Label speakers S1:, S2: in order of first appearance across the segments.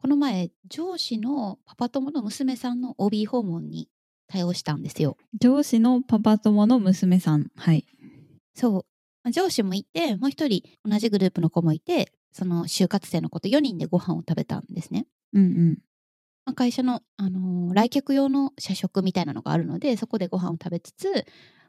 S1: この前、上司のパパ友の娘さんの OB 訪問に対応したんですよ。
S2: 上司のパパ友の娘さん。はい。
S1: そう。まあ上司もいて、もう一人同じグループの子もいて、その就活生の子と4人でご飯を食べたんですね。
S2: うんうん。
S1: まあ会社の、あのー来客用の社食みたいなのがあるので、そこでご飯を食べつつ、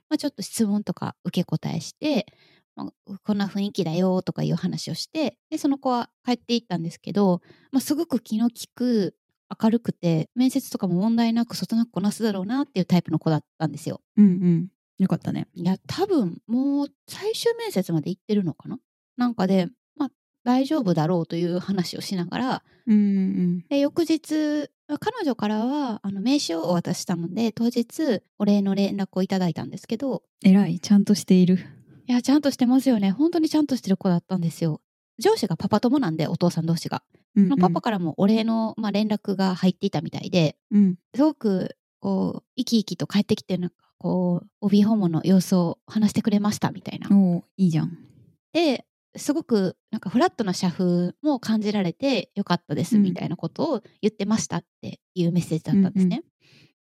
S1: まあ、ちょっと質問とか受け答えして、まあこんな雰囲気だよとかいう話をして、で、その子は帰っていったんですけど、まあ、すごく気の利く、明るくて、面接とかも問題なく、外なくこなすだろうなっていうタイプの子だったんですよ。
S2: うんうん。よかったね。
S1: いや、多分もう最終面接まで行ってるのかな？なんかで、まあ、大丈夫だろうという話をしながら、
S2: うんうん
S1: で翌日彼女からはあの名刺をお渡ししたので当日お礼の連絡をいただいたんですけど
S2: 偉い。ちゃんとしている。
S1: いやちゃんとしてますよね。本当にちゃんとしてる子だったんですよ。上司がパパ友なんでお父さん同士が、
S2: うんうん。
S1: パパからもお礼の、まあ、連絡が入っていたみたいで
S2: うん。
S1: すごくこう生き生きと帰ってきてなんかこう帯訪問の様子を話してくれましたみたいな。
S2: おおいいじゃん。
S1: ですごくなんかフラットな社風も感じられてよかったです
S2: うん。
S1: みたいなことを言ってましたっていうメッセージだったんですね。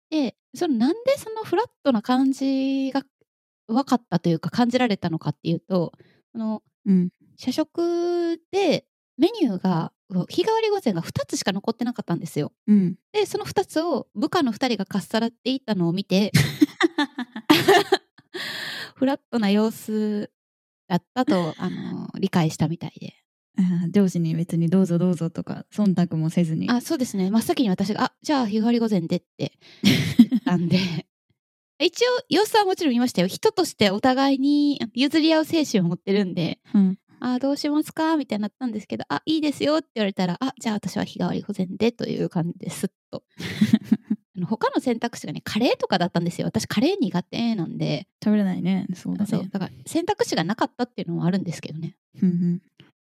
S1: でそのなんでそのフラットな感じが分かったというか感じられたのかっていうとあの
S2: うん。
S1: 社食でメニューが日替わり御膳が2つしか残ってなかったんですよ。
S2: うん。
S1: でその2つを部下の2人がかっさらっていったのを見て フラットな様子だったとあの理解したみたいで。
S2: 上司に別にどうぞどうぞとか忖度もせずに。
S1: あそうですね真っ先に私が「あじゃあ日替わり御膳で」って言ったんで一応様子はもちろん見ましたよ人としてお互いに譲り合う精神を持ってるんで
S2: うん。
S1: 「あどうしますか?」みたいになったんですけど「あいいですよ」って言われたら「あじゃあ私は日替わり御膳で」という感じですっと 他の選択肢がねカレーとかだったんですよ私カレー苦手なんで
S2: 食べれないね。そうだね。
S1: そうだから選択肢がなかったっていうのもあるんですけどね
S2: うんうん。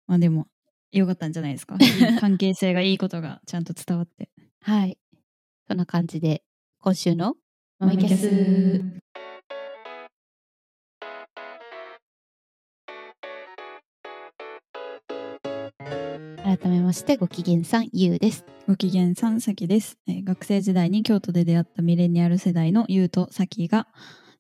S2: まあでも、よかったんじゃないですか。関係性がいいことがちゃんと伝わって。
S1: はいそんな感じで今週の「マミキャス」改めましてご機嫌さんゆうです
S2: ご機嫌さん、さきです、えー学生時代に京都で出会ったミレニアル世代のゆうとさきが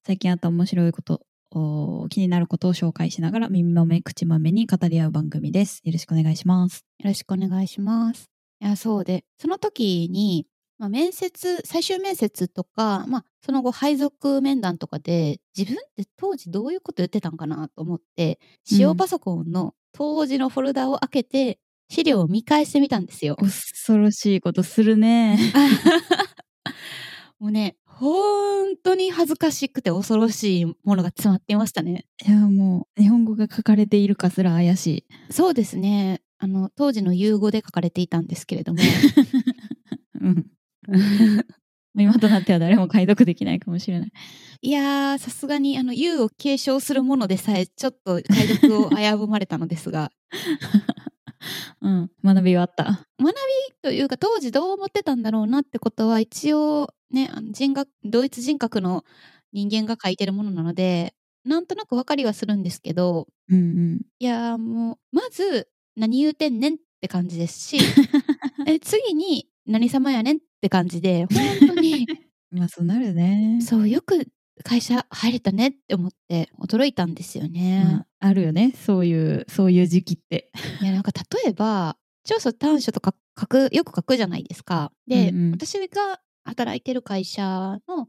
S2: 最近あった面白いこと、おー気になることを紹介しながら耳まめ、口まめに語り合う番組です。よろしくお願いします。
S1: よろしくお願いしますいやそうでその時に、まあ、面接最終面接とか、まあ、その後配属面談とかで自分って当時どういうこと言ってたんかなと思って使用パソコンの当時のフォルダを開けて資料を見返してみたんですよ。
S2: 恐ろしいことするね。
S1: もうね本当に恥ずかしくて恐ろしいものが詰まっていましたね。
S2: いや、もう、日本語が書かれているかすら怪しい。
S1: そうですねあの当時の融語で書かれていたんですけれども
S2: うん。今となっては誰も解読できないかもしれない。
S1: いやーさすがにあの U を継承するものでさえちょっと解読を危ぶまれたのですが
S2: うん。学びはあった。
S1: というか当時どう思ってたんだろうなってことは一応ねあの人格同一人格の人間が書いてるものなのでなんとなく分かりはするんですけど
S2: うんうん。
S1: いやーもうまず何言うてんねんって感じですし え次に何様やねんって感じで本当に
S2: まあ、そうなるね。
S1: そうよく会社入れたねって思って驚いたんですよね。
S2: まあ、あるよね。そういう、そういう時期って。
S1: いやなんか例えば調査短所とか書くよく書くじゃないですか。で、
S2: うんうん
S1: 私が働いてる会社の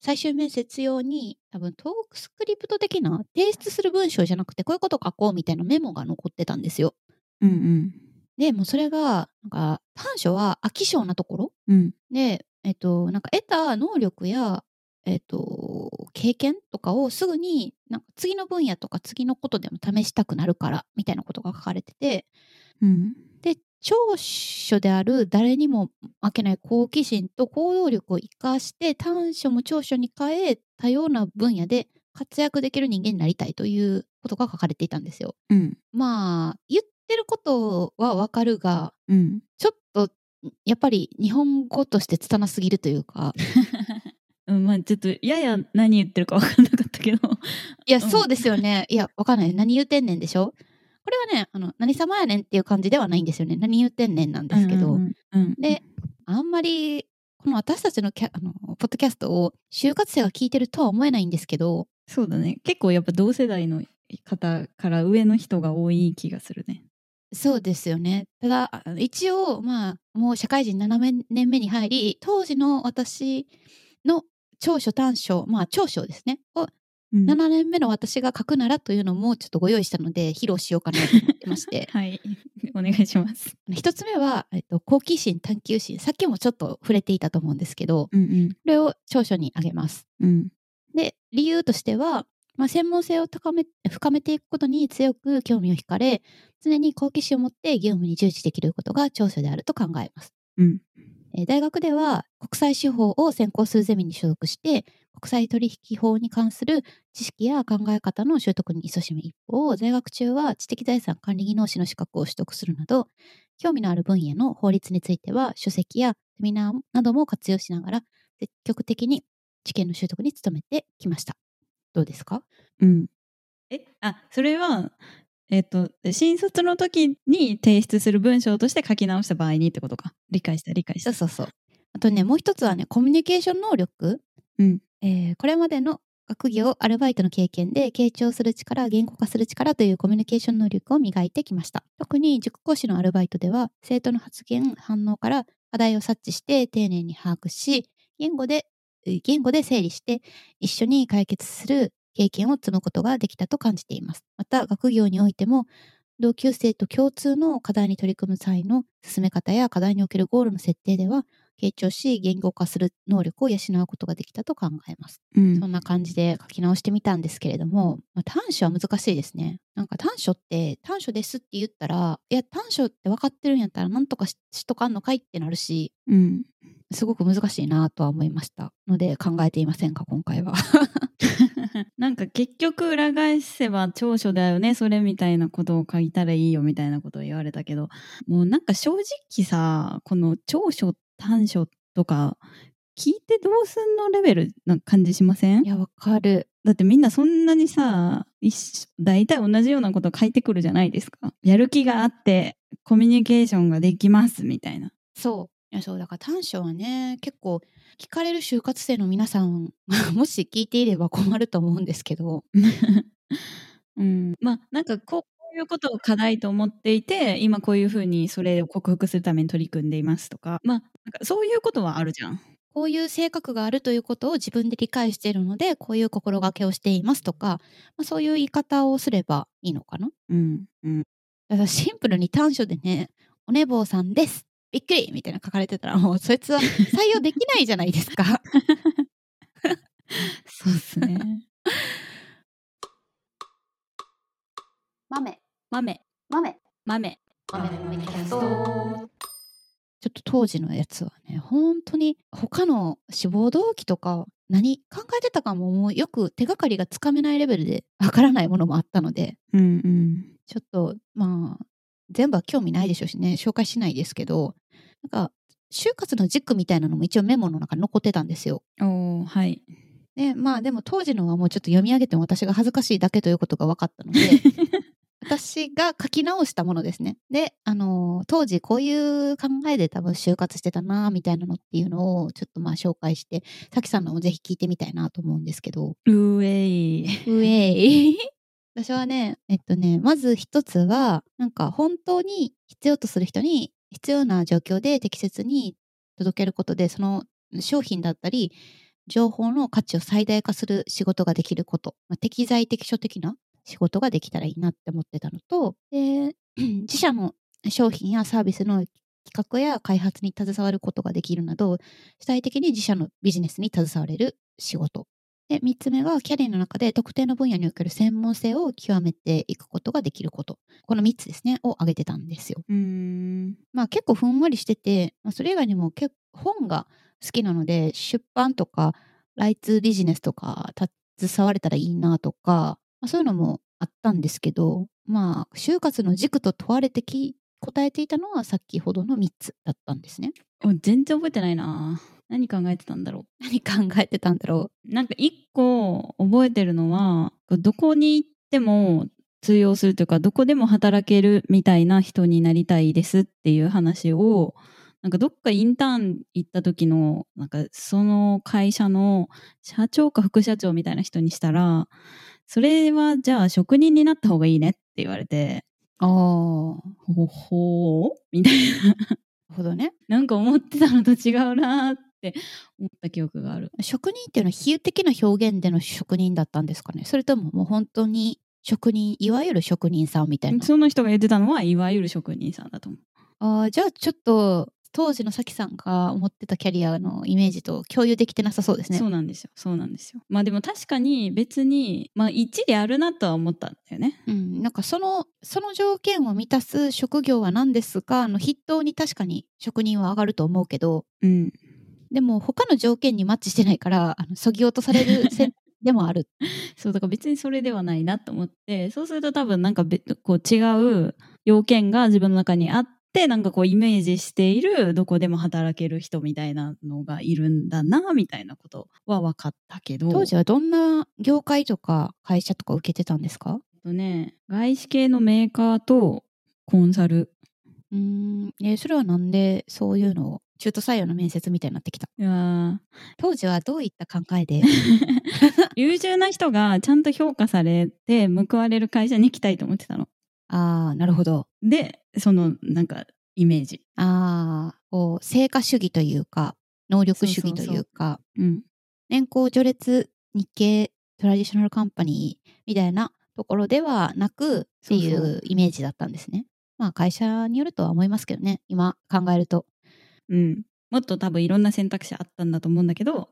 S1: 最終面接用に多分トークスクリプト的な提出する文章じゃなくてこういうこと書こうみたいなメモが残ってたんですよ。
S2: うんうん。
S1: でもうそれがなんか短所は飽き性なところ
S2: うん。
S1: で、えっと、なんか得た能力や、えっと、経験とかをすぐになんか次の分野とか次のことでも試したくなるからみたいなことが書かれてて
S2: うん。
S1: で長所である誰にも負けない好奇心と行動力を生かして短所も長所に変え多様な分野で活躍できる人間になりたいということが書かれていたんですよ。
S2: うん。
S1: まあ言ってることはわかるが
S2: うん。
S1: ちょっとやっぱり日本語として拙すぎるというか
S2: うん、まあちょっとやや何言ってるか分かんなかったけど
S1: いや、
S2: うん
S1: そうですよね。いや、わかんない。何言うてんねんでしょ？これはね、あの、何様やねんっていう感じではないんですよね。何言ってんねんなんですけど。
S2: うんうんうん
S1: で、あんまり、この私たちのキャあのポッドキャストを就活生が聞いてるとは思えないんですけど、
S2: そうだね結構やっぱ同世代の方から上の人が多い気がするね。
S1: そうですよね。ただ、あ一応、まあ、もう社会人7年目に入り、当時の私の長所短所、まあ長所ですね、を
S2: うん
S1: 7年目の私が書くならというのもちょっとご用意したので、披露しようかなと思ってまして。
S2: はいお願いします。
S1: 一つ目は、えっと、好奇心、探求心。さっきもちょっと触れていたと思うんですけど、
S2: うん
S1: これを長所に挙げます。
S2: うんうん
S1: で、理由としては、まあ、専門性を高め深めていくことに強く興味を惹かれ、常に好奇心を持って業務に従事できることが長所であると考えます。
S2: うん
S1: えー大学では国際司法を専攻するゼミに所属して、国際取引法に関する知識や考え方の習得に勤しむ一方、在学中は知的財産管理技能士の資格を取得するなど、興味のある分野の法律については書籍やセミナーなども活用しながら積極的に知見の習得に努めてきました。どうですか？
S2: うんえあそれはえっ、と新卒の時に提出する文章として書き直した場合にってことか理解した理解した。
S1: そうそうそう。あとね、もう一つはね、コミュニケーション能力。
S2: うん
S1: えーこれまでの学業、アルバイトの経験で、傾聴する力、言語化する力というコミュニケーション能力を磨いてきました。特に塾講師のアルバイトでは、生徒の発言、反応から課題を察知して丁寧に把握し、言語で、えー言語で整理して、一緒に解決する経験を積むことができたと感じています。また、学業においても、同級生と共通の課題に取り組む際の進め方や課題におけるゴールの設定では、傾聴し言語化する能力を養うことができたと考えます。
S2: うん
S1: そんな感じで書き直してみたんですけれども、まあ、短所は難しいですね。なんか短所って短所ですって言ったら、いや短所って分かってるんやったらなんとかししとかんのかいってなるし、
S2: うん
S1: すごく難しいなとは思いました。ので考えていませんか今回は。
S2: なんか結局裏返せば長所だよねそれみたいなことを書いたらいいよみたいなことを言われたけどもうなんか正直さこの長所短所とか聞いてどうすんのレベルな感じしません？
S1: いやわかる。
S2: だってみんなそんなにさ大体同じようなこと書いてくるじゃないですかやる気があってコミュニケーションができますみたいな
S1: そう。いやそうだから短所はね結構聞かれる就活生の皆さん もし聞いていれば困ると思うんですけど。
S2: うん、まあなんかこういうことを課題と思っていて今こういうふうにそれを克服するために取り組んでいますとか。まあなんかそういうことはあるじゃん。
S1: こういう性格があるということを自分で理解しているのでこういう心がけをしていますとか、まあ、そういう言い方をすればいいのかな。
S2: うん。うん、
S1: だからシンプルに短所でね「お寝坊さんです」びっくりみたいな書かれてたら もうそいつは採用できないじゃないですか。
S2: そうっすね。
S1: 豆。
S2: 豆。
S1: 豆。
S2: 豆。
S1: 豆。豆キャスト。ちょっと当時のやつはね本当に他の志望動機とか何考えてたかももうよく手がかりがつかめないレベルでわからないものもあったので
S2: うんうん。
S1: ちょっとまあ全部は興味ないでしょうしね紹介しないですけどなんか就活の軸みたいなのも一応メモの中に残ってたんですよ。
S2: おーはい。
S1: でまあでも当時のはもうちょっと読み上げても私が恥ずかしいだけということが分かったので 私が書き直したものですね。で、あのー当時こういう考えで多分就活してたなみたいなのっていうのをちょっとまあ紹介してさきさんのもぜひ聞いてみたいなと思うんですけど
S2: うえい。
S1: ウェイ私はねえっとねまず一つはなんか本当に必要とする人に必要な状況で適切に届けることでその商品だったり情報の価値を最大化する仕事ができること、まあ、適材適所的な仕事ができたらいいなって思ってたのとで 自社の商品やサービスの企画や開発に携わることができるなど主体的に自社のビジネスに携われる仕事で3つ目がキャリアの中で特定の分野における専門性を極めていくことができることこの3つですねを挙げてたんですよ。
S2: うーん。
S1: まあ結構ふんわりしてて、まあ、それ以外にも結構本が好きなので出版とかライツビジネスとか携われたらいいなとか、まあ、そういうのもあったんですけどまあ就活の軸と問われてき答えていたのは先ほどの3つだったんですね。
S2: お全然覚えてないな。何考えてたんだろ
S1: 何考えてたんだろ
S2: う？なんか一個覚えてるのはどこに行っても通用するというかどこでも働けるみたいな人になりたいですっていう話をなんかどっかインターン行った時のなんかその会社の社長か副社長みたいな人にしたらそれはじゃあ職人になった方がいいねって言われて
S1: ああ。
S2: ほほー？みたいな
S1: ほどね。
S2: なんか思ってたのと違うなーって思った記憶がある。
S1: 職人っていうのは比喩的な表現での職人だったんですかね？それとももう本当に職人いわゆる職人さんみたいな？
S2: その人が言ってたのはいわゆる職人さんだと思う。
S1: あーじゃあちょっと当時のさきさんが思ってたキャリアのイメージと共有できてなさそうですね
S2: そうなんですよ。そうなんですよ。まあでも確かに別に、まあ一理あるなとは思ったんだよね。
S1: うん、なんかそのその条件を満たす職業は何ですか？の筆頭に確かに職人は上がると思うけど
S2: うん。
S1: でも他の条件にマッチしてないからあのそぎ落とされる 選択でもある
S2: そうだから別にそれではないなと思って、そうすると多分なんか別こう違う要件が自分の中にあって、なんかこうイメージしているどこでも働ける人みたいなのがいるんだな、みたいなことは分かったけど。
S1: 当時はどんな業界とか会社とか受けてたんですか？
S2: とね、外資系のメーカーとコンサル。
S1: うーん、えーそれはなんでそういうのを中途採用の面接みたいになってきた当時はどういった考えで？
S2: 優秀な人がちゃんと評価されて報われる会社に行きたいと思ってたの。
S1: ああなるほど
S2: で、そのなんかイメージ。
S1: ああこう成果主義というか能力主義というか
S2: うん。
S1: 年功序列日系トラディショナルカンパニーみたいなところではなくってい
S2: そうそう
S1: うイメージだったんですね。まあ会社によるとは思いますけどね今考えると。
S2: うん。もっと多分いろんな選択肢あったんだと思うんだけど、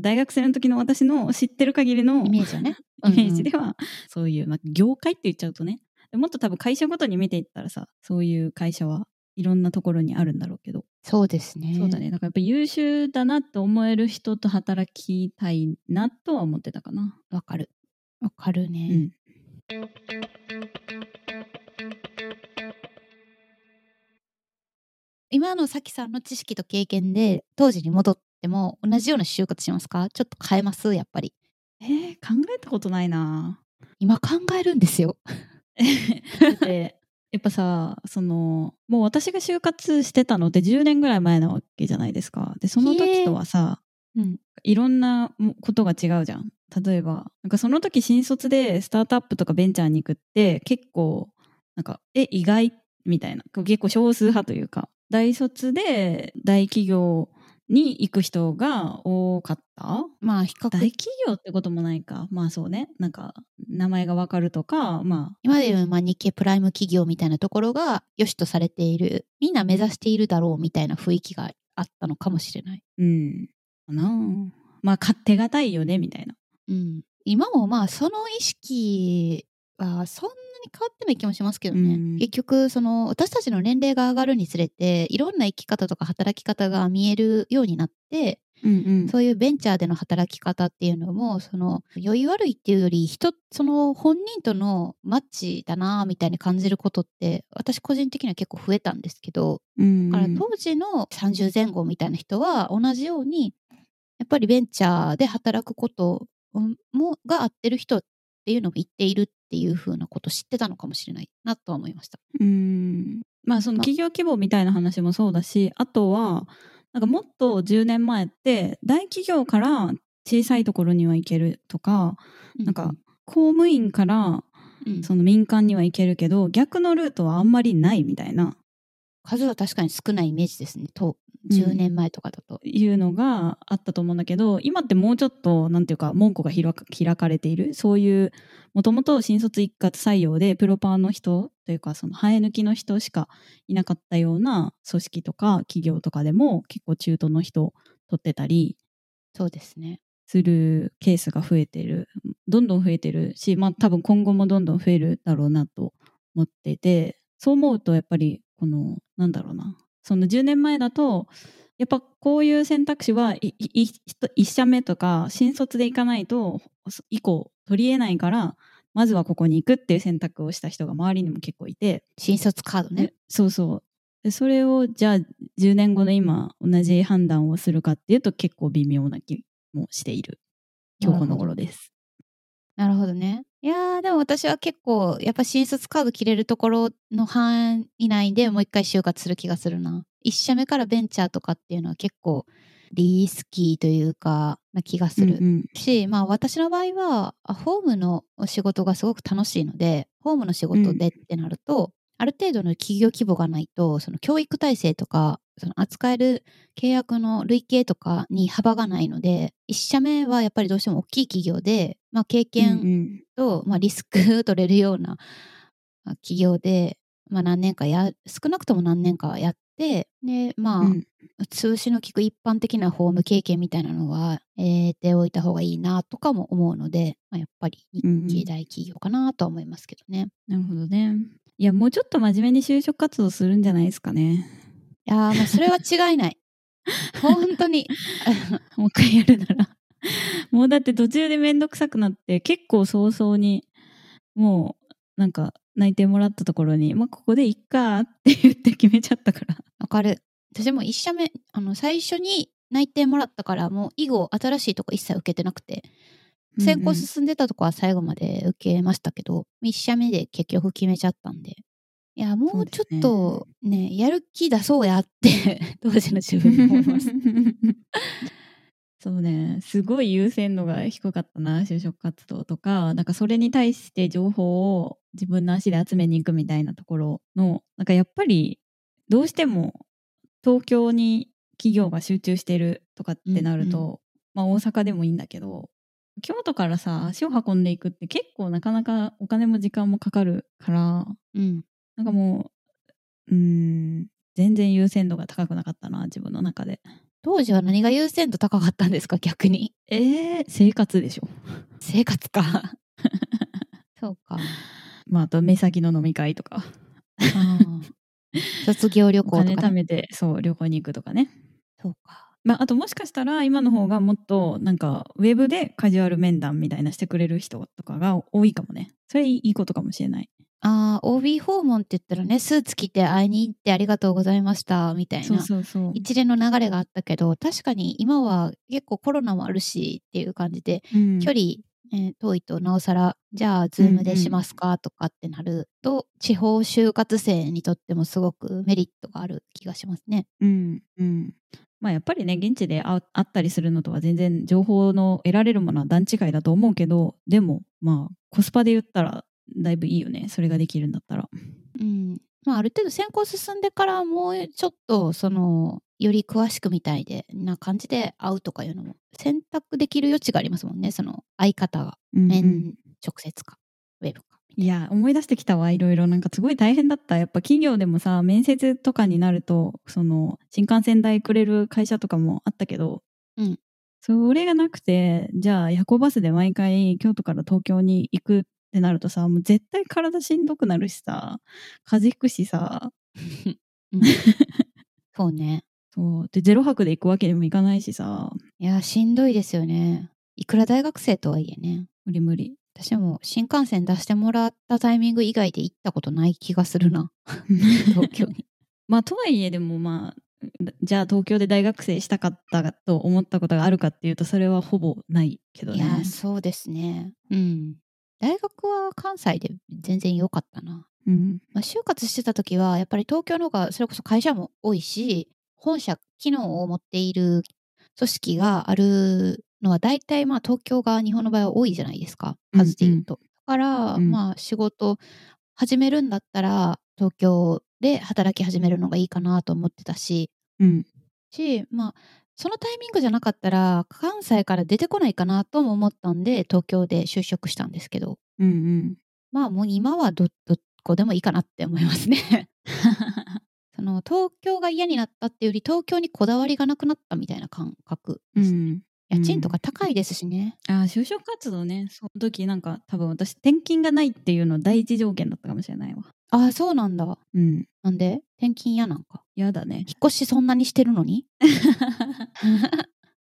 S2: 大学生の時の私の知ってる限りの
S1: イメージはね。
S2: イメージでは、そういう、まあ、業界って言っちゃうとね、もっと多分会社ごとに見ていったらさ、そういう会社はいろんなところにあるんだろうけど、
S1: そうですね。
S2: そうだね。だからやっぱ優秀だなと思える人と働きたいなとは思ってたかな。
S1: わかる。わかるね。
S2: うん。
S1: 今のさきさんの知識と経験で当時に戻っても同じような就活しますか？ちょっと変えます？やっぱり。
S2: えー、考えたことないな。
S1: 今考えるんですよ。
S2: だってやっぱさそのもう私が就活してたのって10年ぐらい前なわけじゃないですか。でその時とはさ
S1: うん。
S2: いろんなもことが違うじゃん。例えばなんかその時新卒でスタートアップとかベンチャーに行くって結構なんかえ意外？みたいな。結構少数派というか大卒で大企業に行く人が多かった？
S1: まあ比較
S2: 大企業ってこともないか。まあそうね。なんか名前がわかるとかまあ。
S1: 今でいうまあ日系プライム企業みたいなところが良しとされているみんな目指しているだろうみたいな雰囲気があったのかもしれない。
S2: うん。かな。まあ勝手がたいよねみたいな。
S1: うん、今もまあその意識はそんなに変わってない気もしますけどね、
S2: うん。
S1: 結局その私たちの年齢が上がるにつれていろんな生き方とか働き方が見えるようになって
S2: うんうん。
S1: そういうベンチャーでの働き方っていうのもその良い悪いっていうより人その本人とのマッチだなみたいに感じることって私個人的には結構増えたんですけど
S2: うん
S1: だから当時の30前後みたいな人は同じようにやっぱりベンチャーで働くこともが合ってる人っていうのを言っているっていう風なことを知ってたのかもしれないなとは思いました。
S2: うん。まあその企業規模みたいな話もそうだしあとはなんかもっと10年前って大企業から小さいところには行けるとかなんか公務員から
S1: うん。
S2: その民間には行けるけど逆のルートはあんまりないみたいな。
S1: 数は確かに少ないイメージですね。と
S2: うん
S1: 10年前とかだと。
S2: いうのがあったと思うんだけど今ってもうちょっとなんていうか門戸が開かれているそういうもともと新卒一括採用でプロパーの人というかその生え抜きの人しかいなかったような組織とか企業とかでも結構中途の人取ってたり
S1: そうですね。
S2: するケースが増えてるどんどん増えてるしまあ多分今後もどんどん増えるだろうなと思っててそう思うとやっぱりこのなんだろうなその10年前だとやっぱこういう選択肢はいいい1社目とか新卒で行かないと以降取り得ないからまずはここに行くっていう選択をした人が周りにも結構いて、
S1: 新卒カードね。
S2: そうそうでそれをじゃあ10年後の今同じ判断をするかっていうと結構微妙な気もしている今日この頃です。
S1: なるほどね。いやー、でも私は結構、やっぱ新卒カード切れるところの範囲内でもう一回就活する気がするな。一社目からベンチャーとかっていうのは結構リスキーというか、な気がする。
S2: うんうん
S1: し、まあ私の場合は、あホームのお仕事がすごく楽しいので、ホームの仕事でってなると、ある程度の企業規模がないと、その教育体制とか、その扱える契約の累計とかに幅がないので、一社目はやっぱりどうしても大きい企業で、まあ経
S2: うん
S1: 験と、まあ、リスク取れるようなまあ企業で、まあ、何年かや少なくとも何年かやってでまあ、
S2: うんうん
S1: 通しの利く一般的なホーム経験みたいなのは得ておいた方がいいなとかも思うので、まあ、やっぱり日
S2: うんうん
S1: 系大企業かなとは思いますけどね。
S2: なるほどね。いや、もうちょっと真面目に就職活動するんじゃないですかね。
S1: いやーまあそれは違いない。本当に
S2: もう一回やるなら。もうだって途中でめんどくさくなって、結構早々に、もう、なんか、内定もらったところに、まあ、ここでいっかって言って決めちゃったから。
S1: わかる。私も一社目あの最初に内定もらったからもう以後新しいとこ一切受けてなくて先行進んでたとこは最後まで受けましたけど、一社目で結局決めちゃったんで。いや、もうちょっとね、やる気出そうやって、当時の自分に思います。
S2: そうね、すごい優先度が低かったな、就職活動とか、なんかそれに対して情報を自分の足で集めに行くみたいなところの、なんかやっぱりどうしても東京に企業が集中してるとかってなると、
S1: うん
S2: まあ大阪でもいいんだけど、京都からさ、足を運んでいくって結構なかなかお金も時間もかかるから、
S1: うん。
S2: なんかもう、うーん、全然優先度が高くなかったな、自分の中で。
S1: 当時は何が優先度高かったんですか、逆に？
S2: えー、生活でしょ。
S1: 生活か。そうか。
S2: まあ、あと目先の飲み会とか。
S1: 卒業旅
S2: お金
S1: 行とか、ね。
S2: 貯めて、そう、旅行に行くとかね。
S1: そうか。
S2: まあ、あともしかしたら今の方がもっとなんかウェブでカジュアル面談みたいなしてくれる人とかが多いかもね。それいいことかもしれない。
S1: ああ、OB 訪問って言ったらね、スーツ着て会いに行ってありがとうございました、みたいな。一連の流れがあったけど確かに今は結構コロナもあるしっていう感じで、
S2: うん
S1: 距離、えー遠いとなおさらじゃあズームでしますかとかってなると、地方就活生にとってもすごくメリットがある気がしますね。
S2: うんうん。まあやっぱりね現地で会会ったりするのとは全然情報の得られるものは段違いだと思うけどでもまあコスパで言ったらだいぶいいよねそれができるんだったら。
S1: うん。まあ、ある程度先行進んでからもうちょっとそのより詳しくみたいでな感じで会うとかいうのも選択できる余地がありますもんねその相方が
S2: うんうん。
S1: 面直接か、ウェブかい
S2: や思い出してきたわいろいろ。なんかすごい大変だった。やっぱ企業でもさ面接とかになるとその新幹線代くれる会社とかもあったけど、
S1: うん。
S2: それがなくてじゃあ夜行バスで毎回京都から東京に行くってなるとさもう絶対体しんどくなるしさ風邪ひくしさ。
S1: うん。そうね。
S2: そう。でゼロ泊で行くわけにもいかないしさ。
S1: いやしんどいですよね。いくら大学生とはいえね。
S2: 無理無理。
S1: 私も新幹線出してもらったタイミング以外で行ったことない気がするな。東京に。
S2: まあとはいえでもまあじゃあ東京で大学生したかったと思ったことがあるかっていうとそれはほぼないけどね。
S1: いやそうですね。うん大学は関西で全然良かったな。
S2: うん。
S1: まあ、就活してた時はやっぱり東京の方がそれこそ会社も多いし本社機能を持っている組織があるのは大体まあ東京が日本の場合は多いじゃないですか。数で言うと。だから、
S2: うん。
S1: まあ仕事始めるんだったら東京で働き始めるのがいいかなと思ってたし。
S2: うん。
S1: しまあそのタイミングじゃなかったら関西から出てこないかなとも思ったんで東京で就職したんですけど。
S2: うんうん。
S1: まあもう今はどどこでもいいかなって思いますね。その東京が嫌になったっていうより東京にこだわりがなくなったみたいな感覚です、
S2: うん
S1: 家賃とか高いですしね。
S2: あー就職活動ね。その時なんか多分私転勤がないっていうの第一条件だったかもしれないわ。
S1: ああそうなんだ。
S2: うん。
S1: なんで？転勤嫌なんか？
S2: やだね
S1: 引っ越しそんなにしてるのに？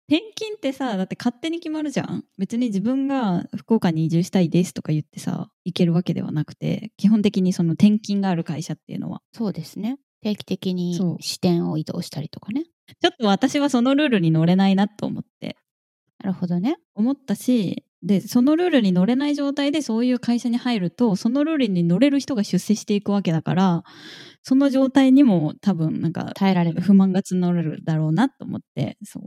S2: 転勤ってさだって勝手に決まるじゃん別に自分が福岡に移住したいですとか言ってさ行けるわけではなくて基本的にその転勤がある会社っていうのは
S1: そうですね。定期的に支店を移動したりとかね。
S2: ちょっと私はそのルールに乗れないなと思って
S1: なるほどね。
S2: 思ったしでそのルールに乗れない状態でそういう会社に入るとそのルールに乗れる人が出世していくわけだからその状態にも多分なんか
S1: 耐えられる。
S2: 不満が募るだろうなと思ってそう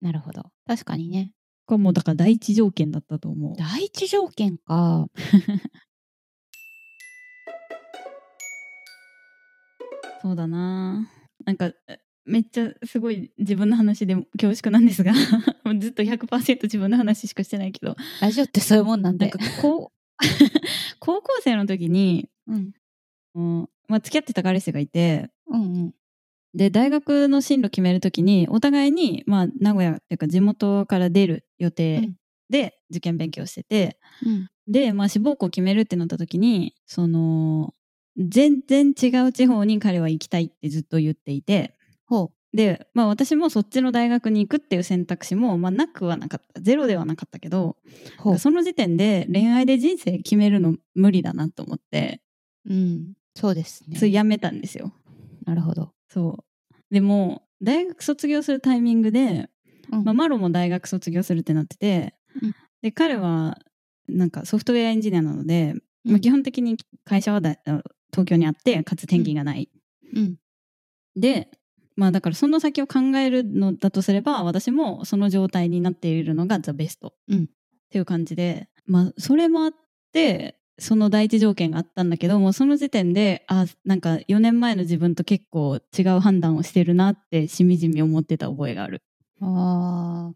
S1: なるほど。確かにね。
S2: これもうだから第一条件だったと思う。
S1: 第一条件か。
S2: そうだななんかえめっちゃすごい自分の話で恐縮なんですが ずっと100%自分の話しかしてないけど
S1: ラジオってそういうもんなんで
S2: なんか。こう 高校生の時に、
S1: うん。
S2: うんまあ、付き合ってた彼氏がいて
S1: うんうん。
S2: で大学の進路決める時にお互いに、まあ、名古屋っていうか地元から出る予定で受験勉強してて、
S1: うん。
S2: で、まあ、志望校決めるってなった時にその全然違う地方に彼は行きたいってずっと言っていて
S1: ほ
S2: で、まあ、私もそっちの大学に行くっていう選択肢も、まあ、なくはなかったゼロではなかったけど
S1: う。ほう。
S2: その時点で恋愛で人生決めるの無理だなと思って、
S1: うん。そうですね。
S2: それやめたんですよ。
S1: なるほど。
S2: そうでも大学卒業するタイミングで、
S1: うん
S2: まあ、マロも大学卒業するってなってて、
S1: うん
S2: で彼はなんかソフトウェアエンジニアなので、まあ、基本的に会社はだ東京にあってかつ転勤がない。
S1: うん。
S2: でまあだからその先を考えるのだとすれば私もその状態になっているのがザ・ベスト、
S1: うん
S2: っていう感じでまあそれもあってその第一条件があったんだけどもその時点であなんか4年前の自分と結構違う判断をしてるなってしみじみ思ってた覚えがある。
S1: あ。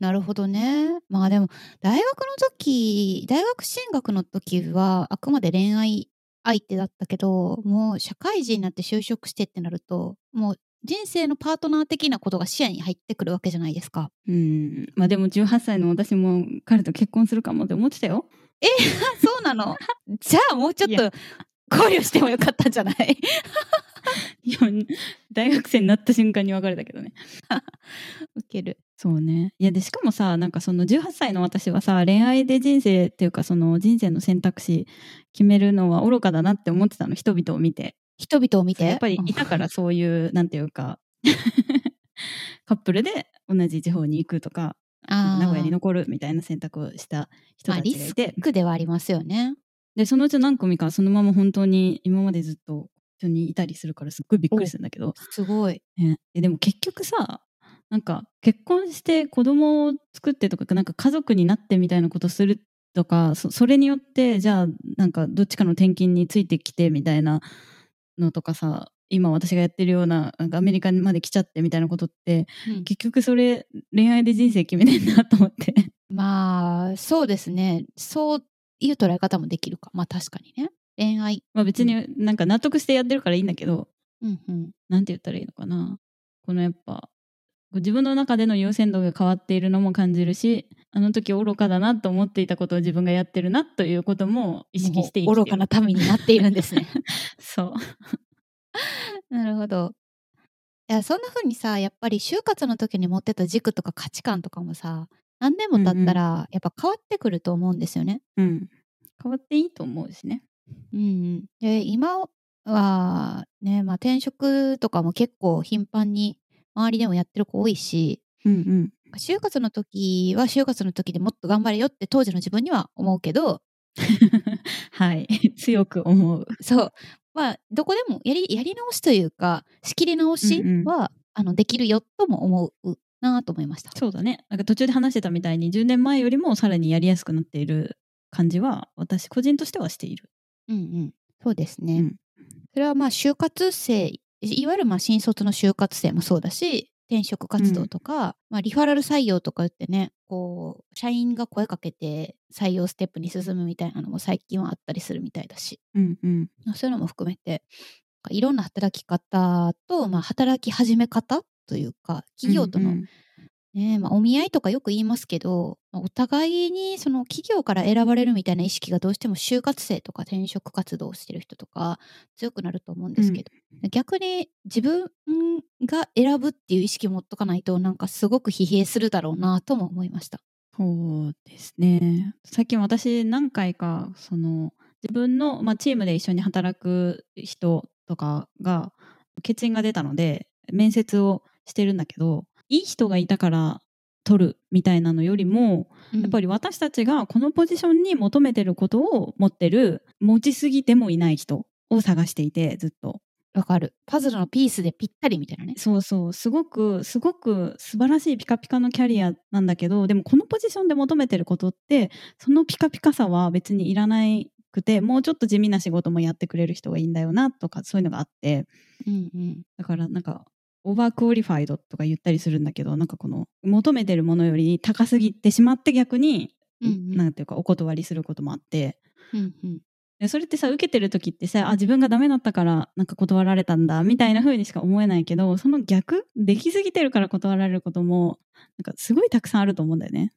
S1: なるほどね。まあでも、大学の時、大学進学の時は、あくまで恋愛相手だったけど、もう社会人になって就職してってなると、もう人生のパートナー的なことが視野に入ってくるわけじゃないですか。
S2: うんまあでも18歳の私も彼と結婚するかもって思ってたよ。
S1: そうなの？じゃあもうちょっ
S2: い
S1: と考慮してもよかったんじゃない？
S2: いや大学生になった瞬間に別れたけどね。
S1: ウケる。
S2: そうね。いやでしかもさなんかその18歳の私はさ恋愛で人生っていうかその人生の選択肢決めるのは愚かだなって思ってたの人々を見て。
S1: 人々を見て。
S2: やっぱりいたから そういうなんていうか カップルで同じ地方に行くとか名古屋に残るみたいな選択をした人たちがいて、
S1: 苦ではありますよね。
S2: でそのうち何組かそのまま本当に今までずっと一緒にいたりするからすっごいびっくりするんだけど、
S1: すごい。
S2: ね、ででも結局さなんか結婚して子供を作ってとかなんか家族になってみたいなことするとかそそれによってじゃあなんかどっちかの転勤についてきてみたいなのとかさ今私がやってるようななんかアメリカまで来ちゃってみたいなことって
S1: うん
S2: 結局それ恋愛で人生決めてんなと思って
S1: まあ、そうですね。そういう捉え方もできるか。まあ確かにね。恋愛。
S2: まあ別になんか納得してやってるからいいんだけど
S1: うんうん。
S2: なんて言ったらいいのかなこのやっぱ自分の中での優先度が変わっているのも感じるしあの時愚かだなと思っていたことを自分がやってるなということも意識して
S1: 愚かな民になっているんですね。
S2: そう
S1: なるほど。いや、そんな風にさ、やっぱり就活の時に持ってた軸とか価値観とかもさ、何年も経ったら、やっぱ変わってくると思うんですよね。
S2: うん変わっていいと思うしね
S1: うんうん。で、今はね、まあ転職とかも結構頻繁に周りでもやってる子多いし、
S2: うんうん。
S1: 就活の時は就活の時でもっと頑張れよって当時の自分には思うけど、
S2: はい。強く思う。
S1: そう。まあ、どこでもやりやり直しというか、仕切り直しは、
S2: うんうん。
S1: あのできるよとも思うなと思いました。
S2: そうだね。なんか途中で話してたみたいに10年前よりもさらにやりやすくなっている感じは私個人としてはしている。
S1: うんうん。そうですね。
S2: うん。
S1: それはまあ、就活生、いわゆるまあ新卒の就活生もそうだし、転職活動とか、まあ、リファラル採用とか言ってね、こう、社員が声かけて採用ステップに進むみたいなのも最近はあったりするみたいだし、
S2: うんうん。
S1: そういうのも含めて、いろんな働き方と、まあ、働き始め方というか、企業との、
S2: うん
S1: ねまあ、お見合いとかよく言いますけど、まあお互いにその企業から選ばれるみたいな意識がどうしても就活生とか転職活動をしてる人とか強くなると思うんですけど、逆に自分が選ぶっていう意識を持っとかないとなんかすごく疲弊するだろうなとも思いました。
S2: そうですね最近私何回かその自分の、まあ、チームで一緒に働く人とかが欠員が出たので面接をしてるんだけどいい人がいたから取るみたいなのよりも
S1: うん
S2: やっぱり私たちがこのポジションに求めてることを持ってる持ちすぎてもいない人を探していてずっと
S1: わかる。パズルのピースでぴったりみたいなね。
S2: そうそうすごくすごく素晴らしいピカピカのキャリアなんだけどでもこのポジションで求めてることってそのピカピカさは別にいらないくてもうちょっと地味な仕事もやってくれる人がいいんだよなとかそういうのがあって
S1: うんうん。
S2: だからなんか overqualified とか言ったりするんだけどなんかこの求めてるものより高すぎてしまって逆に、
S1: うんうん
S2: なんていうかお断りすることもあって
S1: うんうん。
S2: でそれってさ受けてる時ってさあ自分がダメだったからなんか断られたんだみたいな風にしか思えないけどその逆できすぎてるから断られることもなんかすごいたくさんあると思うんだよね。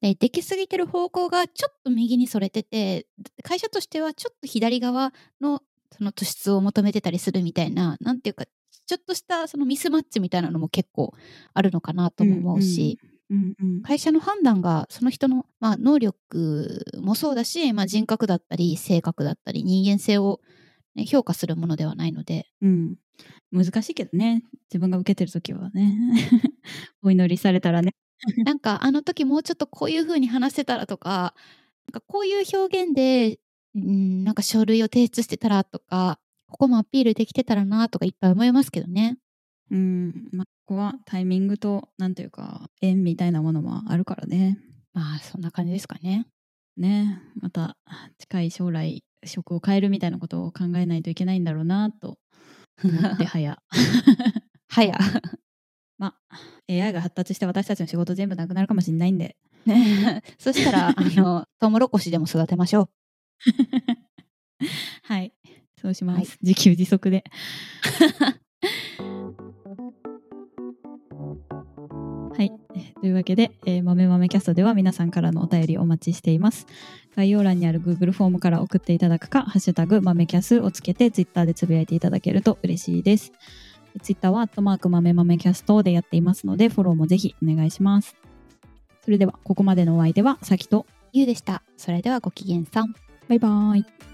S1: でできすぎてる方向がちょっと右にそれてて会社としてはちょっと左側のその突出を求めてたりするみたいななんていうかちょっとしたそのミスマッチみたいなのも結構あるのかなとも思うし、
S2: うんうん。
S1: 会社の判断がその人の、まあ、能力もそうだし、まあ、人格だったり性格だったり人間性を、ね、評価するものではないので。
S2: うん、難しいけどね。自分が受けてる時はね。お祈りされたらね。
S1: なんかあの時もうちょっとこういう風に話せたらとかなんかこういう表現で、うん、なんか書類を提出してたらとかここもアピールできてたらなとかいっぱい思いますけどね。
S2: うんまあ、ここはタイミングとなんていうか縁みたいなものもあるからね。
S1: まあそんな感じですかね。
S2: ねまた近い将来職を変えるみたいなことを考えないといけないんだろうなと思って早
S1: はや。
S2: まあ AI が発達して私たちの仕事全部なくなるかもしれないんで
S1: ね そしたらあのトウモロコシでも育てましょう。
S2: はいそうします、
S1: はい。
S2: 自給自足で。はい。というわけで、えー、豆豆キャストでは皆さんからのお便りお待ちしています。概要欄にある Google フォームから送っていただくかハッシュタグ豆キャスをつけて Twitter でつぶやいていただけると嬉しいです。ツイッターはアットマーク豆豆キャストでやっていますのでフォローもぜひお願いします。それではここまでのお相手はさきと
S1: ゆうでした。それではごきげんさん。
S2: バイバーイ